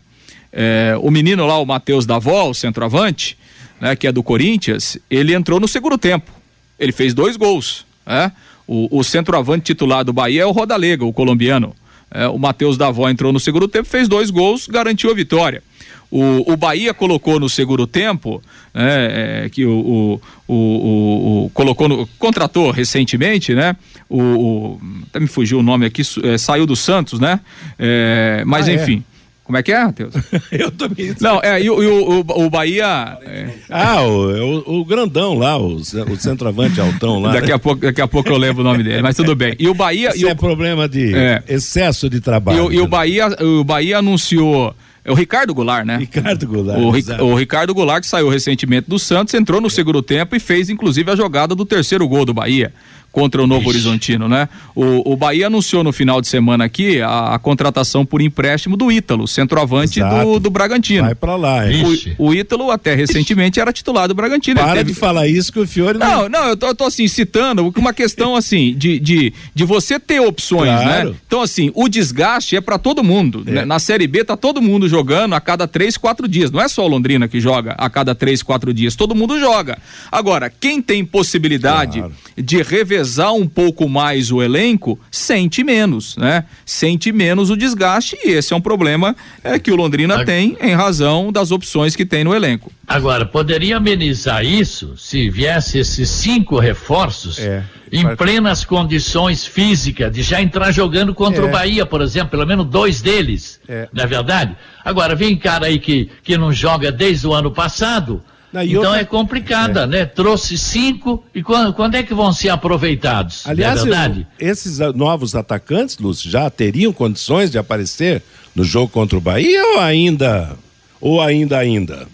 É, o menino lá, o Matheus Davó, o centroavante, né, que é do Corinthians, ele entrou no segundo tempo. Ele fez dois gols. Né? O, o centroavante titular do Bahia é o Rodalega, o colombiano. É, o Matheus Davó entrou no segundo tempo, fez dois gols, garantiu a vitória. O, o Bahia colocou no segundo tempo, né, é, que o, o, o, o- colocou no, contratou recentemente, né? O, até me fugiu o nome aqui, é, saiu do Santos, né? É, mas Ah, é? enfim. Como é que é, Matheus? [LAUGHS] Eu também. Não, é, e, o- e o, o, Bahia. é, Ah, o, o, o grandão lá, o, o centroavante altão lá. daqui, né? a pouco, daqui a pouco eu lembro o nome dele, mas tudo bem. E o Bahia. Isso E é problema de É. excesso de e trabalho. o, e o Bahia, o Bahia anunciou. É o Ricardo Goulart, né? Ricardo Goulart. O, Ri- o Ricardo Goulart, que saiu recentemente do Santos, entrou no segundo tempo e fez, inclusive, a jogada do terceiro gol do Bahia contra o Novo Horizontino, né? O, o Bahia anunciou no final de semana aqui a, a contratação por empréstimo do Ítalo, centroavante do, do Bragantino. Vai pra lá? Ixi. O, o Ítalo, até recentemente, era titular do Bragantino. Para teve- de falar isso que o Fiore não. não, não, eu tô, eu tô, assim, citando uma questão assim, de, de, de você ter opções, Claro. né? Então, assim, o desgaste é pra todo mundo. É. né? Na Série B tá todo mundo jogando a cada três, quatro dias. Não é só o Londrina que joga a cada três, quatro dias. Todo mundo joga. Agora, quem tem possibilidade Claro. de revezar um pouco mais o elenco, sente menos, né? Sente menos o desgaste e esse é um problema é, que o Londrina tem em razão das opções que tem no elenco. Agora, poderia amenizar isso se viesse esses cinco reforços É. em plenas condições físicas, de já entrar jogando contra É. o Bahia, por exemplo, pelo menos dois deles. É. Não é verdade? Agora, vem cara aí que, que não joga desde o ano passado. Não, então outra- é complicada, né? Trouxe cinco e quando, quando é que vão ser aproveitados? Aliás, é verdade? eu- esses novos atacantes, Lúcio, já teriam condições de aparecer no jogo contra o Bahia ou ainda. Ou ainda, ainda?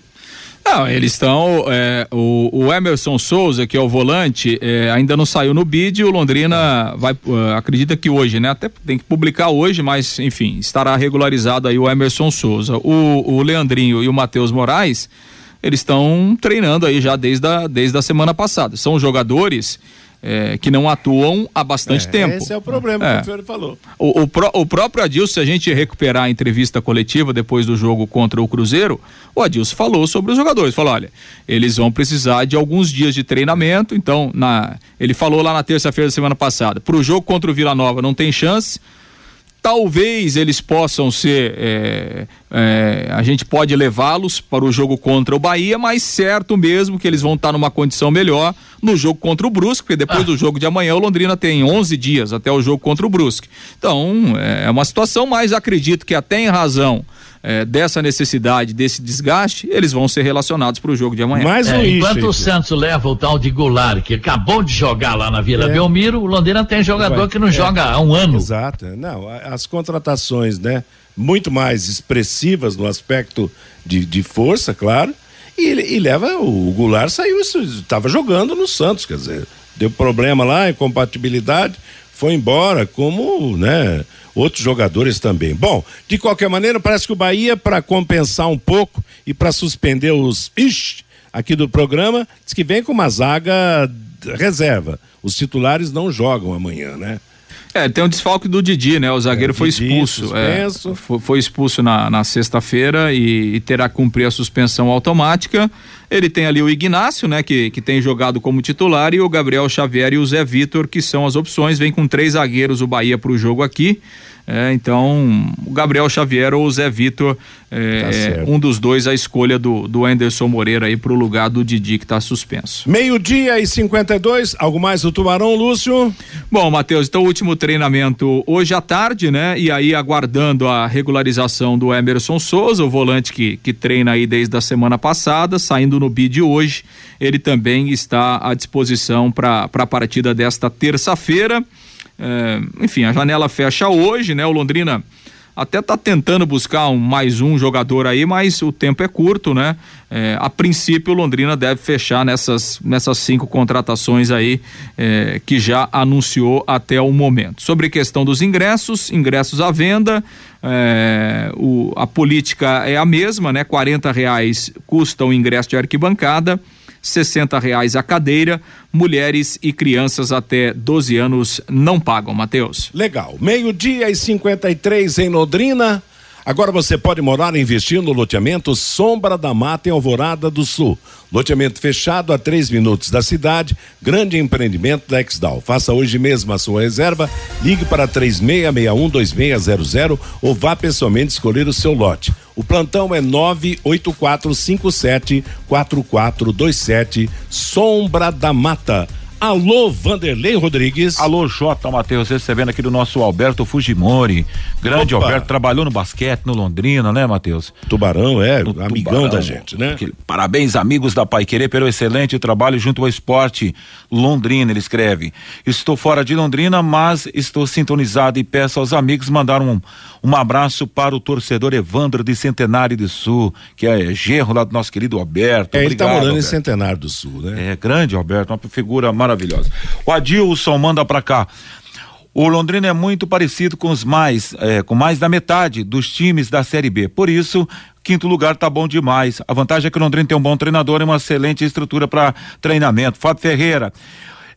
Não, eles estão. é, o, o Emerson Souza, que é o volante, é, ainda não saiu no bid. O Londrina vai, uh, acredita que hoje, né? Até tem que publicar hoje, mas enfim, estará regularizado aí o Emerson Souza. O, o Leandrinho e o Matheus Moraes, eles estão treinando aí já desde a, desde a semana passada. São jogadores é, que não atuam há bastante É, tempo. Esse é o problema É. que o Fiore falou. O, o pró- o próprio Adilson, se a gente recuperar a entrevista coletiva depois do jogo contra o Cruzeiro, o Adilson falou sobre os jogadores. Falou: olha, eles vão precisar de alguns dias de treinamento. Então, na, ele falou lá na terça-feira da semana passada: para o jogo contra o Vila Nova não tem chance. Talvez eles possam ser. É, é, a gente pode levá-los para o jogo contra o Bahia, mas certo mesmo que eles vão estar numa condição melhor no jogo contra o Brusque, porque depois do jogo de amanhã o Londrina tem 11 dias até o jogo contra o Brusque. Então é uma situação, mas acredito que até em razão é, dessa necessidade, desse desgaste, eles vão ser relacionados para o jogo de amanhã. Mais um É, enquanto item. o Santos leva o tal de Goulart, que acabou de jogar lá na Vila É. Belmiro, o Londrina tem jogador Vai. que não É. joga há um ano. Exato. Não, a- as contratações, né? Muito mais expressivas no aspecto de, de força, claro. E, e leva, o Goulart saiu, estava jogando no Santos, quer dizer, deu problema lá, incompatibilidade, foi embora, como, né? Outros jogadores também. Bom, de qualquer maneira, parece que o Bahia, para compensar um pouco e para suspender os ixi aqui do programa, diz que vem com uma zaga reserva. Os titulares não jogam amanhã, né? É, tem um desfalque do Didi, né? O zagueiro É, foi Didi expulso. é, foi, foi expulso na, na sexta-feira e, e terá que cumprir a suspensão automática. Ele tem ali o Ignácio, né? Que, que tem jogado como titular, e o Gabriel Xavier e o Zé Vitor, que são as opções. Vem com três zagueiros o Bahia para o jogo aqui. É, então, o Gabriel Xavier ou o Zé Vitor, é, Tá certo. um dos dois a escolha do, do Anderson Moreira aí para o lugar do Didi que está suspenso. Meio-dia e 52, algo mais do Tubarão, Lúcio? Bom, Matheus, então o último treinamento hoje à tarde, né? E aí aguardando a regularização do Emerson Souza, o volante que, que treina aí desde a semana passada, saindo no bid hoje. Ele também está à disposição para a partida desta terça-feira. É, enfim, a janela fecha hoje, né? O Londrina até tá tentando buscar um, mais um jogador aí, mas o tempo é curto, né? É, a princípio, o Londrina deve fechar nessas, nessas cinco contratações aí é, que já anunciou até o momento. Sobre questão dos ingressos, ingressos à venda, é, o, a política é a mesma, né? 40 reais custa o ingresso de arquibancada. 60 reais a cadeira, mulheres e crianças até 12 anos não pagam, Matheus. Legal. Meio-dia e 53 em Londrina. Agora você pode morar e investir no loteamento Sombra da Mata em Alvorada do Sul. Loteamento fechado a três minutos da cidade, grande empreendimento da Exdal. Faça hoje mesmo a sua reserva, ligue para 3661-2600 ou vá pessoalmente escolher o seu lote. O plantão é 98457-4427, Sombra da Mata. Alô, Vanderlei Rodrigues. Alô, Jota Matheus, recebendo aqui do nosso Alberto Fujimori. Grande Opa. Alberto, trabalhou no basquete, no Londrina, né, Matheus? Tubarão é No amigão Tubarão. da gente, né? Aquele- Parabéns, amigos da Pai Querer, pelo excelente trabalho junto ao esporte Londrina. Ele escreve: Estou fora de Londrina, mas estou sintonizado e peço aos amigos mandar um, um abraço para o torcedor Evandro de Centenário do Sul, que é gerro lá do nosso querido Alberto. É, ele tá Obrigado, morando em Alberto. Centenário do Sul, né? É grande, Alberto, uma figura maravilhosa. O Adilson manda pra cá. O Londrina é muito parecido com os mais, é, com mais da metade dos times da Série B. Por isso, quinto lugar tá bom demais. A vantagem é que o Londrina tem um bom treinador e uma excelente estrutura para treinamento. Fábio Ferreira.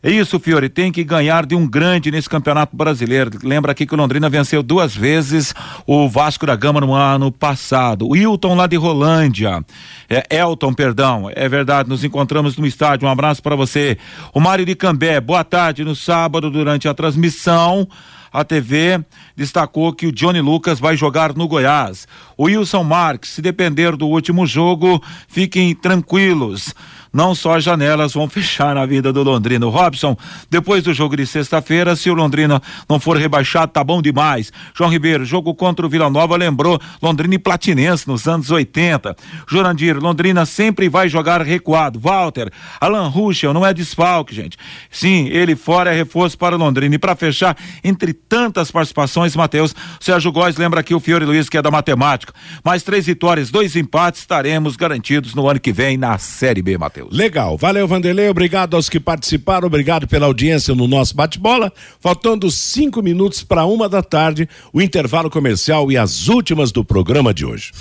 É isso, Fiore, tem que ganhar de um grande nesse campeonato brasileiro. Lembra aqui que o Londrina venceu duas vezes o Vasco da Gama no ano passado. O Wilton lá de Rolândia. É, Elton, perdão. É verdade, nos encontramos no estádio. Um abraço para você. O Mário de Cambé, boa tarde. No sábado, durante a transmissão, a TV destacou que o Johnny Lucas vai jogar no Goiás. O Wilson Marques, se depender do último jogo, fiquem tranquilos. Não só as janelas vão [LAUGHS] fechar na vida do Londrina. Robson, depois do jogo de sexta-feira, se o Londrina não for rebaixado, tá bom demais. João Ribeiro, jogo contra o Vila Nova lembrou Londrina e Platinense nos anos 80. Jurandir, Londrina sempre vai jogar recuado. Walter, Alan Ruschel, não é desfalque, gente. Sim, ele fora é reforço para o Londrina. E para fechar, entre tantas participações, Matheus, Sérgio Góes lembra aqui o Fiore Luiz, que é da matemática. Mais três vitórias, dois empates, estaremos garantidos no ano que vem na Série B, Matheus. Legal. Valeu, Vanderlei. Obrigado aos que participaram. Obrigado pela audiência no nosso bate-bola. Faltando cinco minutos para uma da tarde, o intervalo comercial e as últimas do programa de hoje.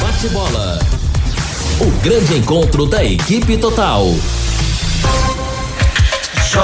Bate-bola. O grande encontro da equipe total. J.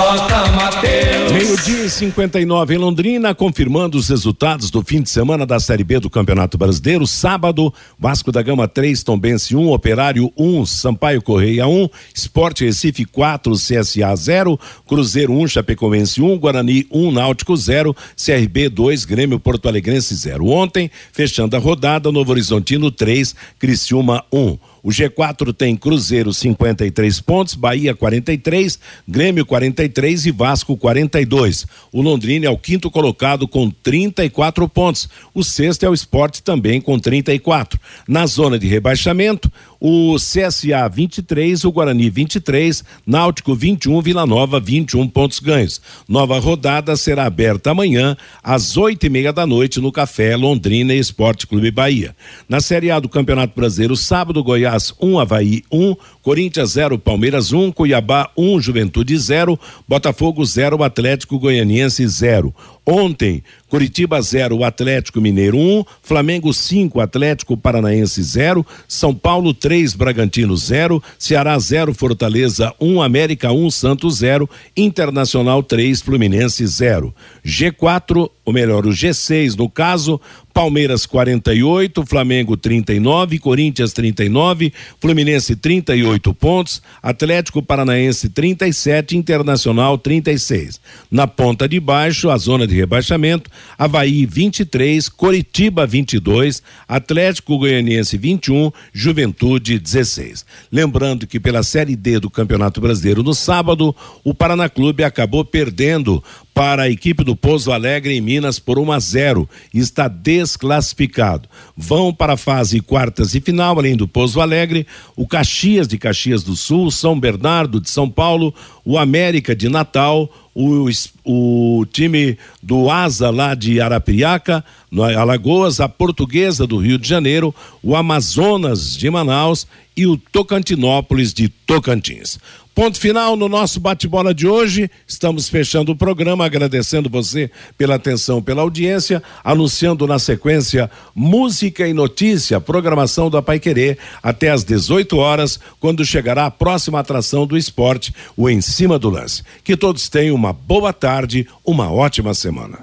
Mateus. Meio-dia e 59 em Londrina, confirmando os resultados do fim de semana da Série B do Campeonato Brasileiro. Sábado, Vasco da Gama 3, Tombense 1, Operário 1, Sampaio Correia 1, Esporte Recife 4, CSA 0, Cruzeiro 1, Chapecoense 1, Guarani 1, Náutico 0, CRB 2, Grêmio Porto Alegrense 0. Ontem, fechando a rodada, Novo Horizontino 3, Criciúma 1. O G4 tem Cruzeiro 53 pontos, Bahia 43, Grêmio 43 e Vasco 42. O Londrina é o quinto colocado com 34 pontos. O sexto é o Esporte também com 34. Na zona de rebaixamento, o CSA 23, o Guarani 23, Náutico 21, Vila Nova 21 pontos ganhos. Nova rodada será aberta amanhã às oito e meia da noite no Café Londrina Esporte Clube Bahia. Na Série A do Campeonato Brasileiro, sábado Goiás 1, um, Havaí 1, um, Corinthians 0, Palmeiras 1, um, Cuiabá 1, um, Juventude 0, Botafogo 0, Atlético Goianiense 0. Ontem, Curitiba 0, Atlético Mineiro 1, um, Flamengo 5, Atlético Paranaense 0, São Paulo 3, Bragantino 0, Ceará 0, Fortaleza 1, um, América 1, um, Santos 0, Internacional 3, Fluminense 0. G4, ou melhor, o G6 no caso, Palmeiras 48, Flamengo 39, Corinthians 39, Fluminense 38 pontos, Atlético Paranaense 37, Internacional 36. Na ponta de baixo, a zona de rebaixamento, Havaí 23, Coritiba 22, Atlético Goianiense 21, Juventude 16. Lembrando que pela Série D do Campeonato Brasileiro no sábado, o Paraná Clube acabou perdendo para a equipe do Pouso Alegre em Minas por 1 a 0 e está desclassificado. Vão para a fase quartas e final, além do Pouso Alegre, o Caxias de Caxias do Sul, São Bernardo de São Paulo, o América de Natal, o, o time do Asa lá de Arapiraca, no Alagoas, a Portuguesa do Rio de Janeiro, o Amazonas de Manaus e o Tocantinópolis de Tocantins. Ponto final no nosso bate-bola de hoje. Estamos fechando o programa, agradecendo você pela atenção, pela audiência, anunciando na sequência música e notícia, programação da Pai Querer, até às 18 horas, quando chegará a próxima atração do esporte, o Em Cima do Lance. Que todos tenham uma boa tarde, uma ótima semana.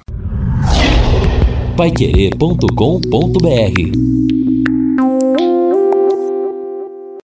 Paiquerê.com.br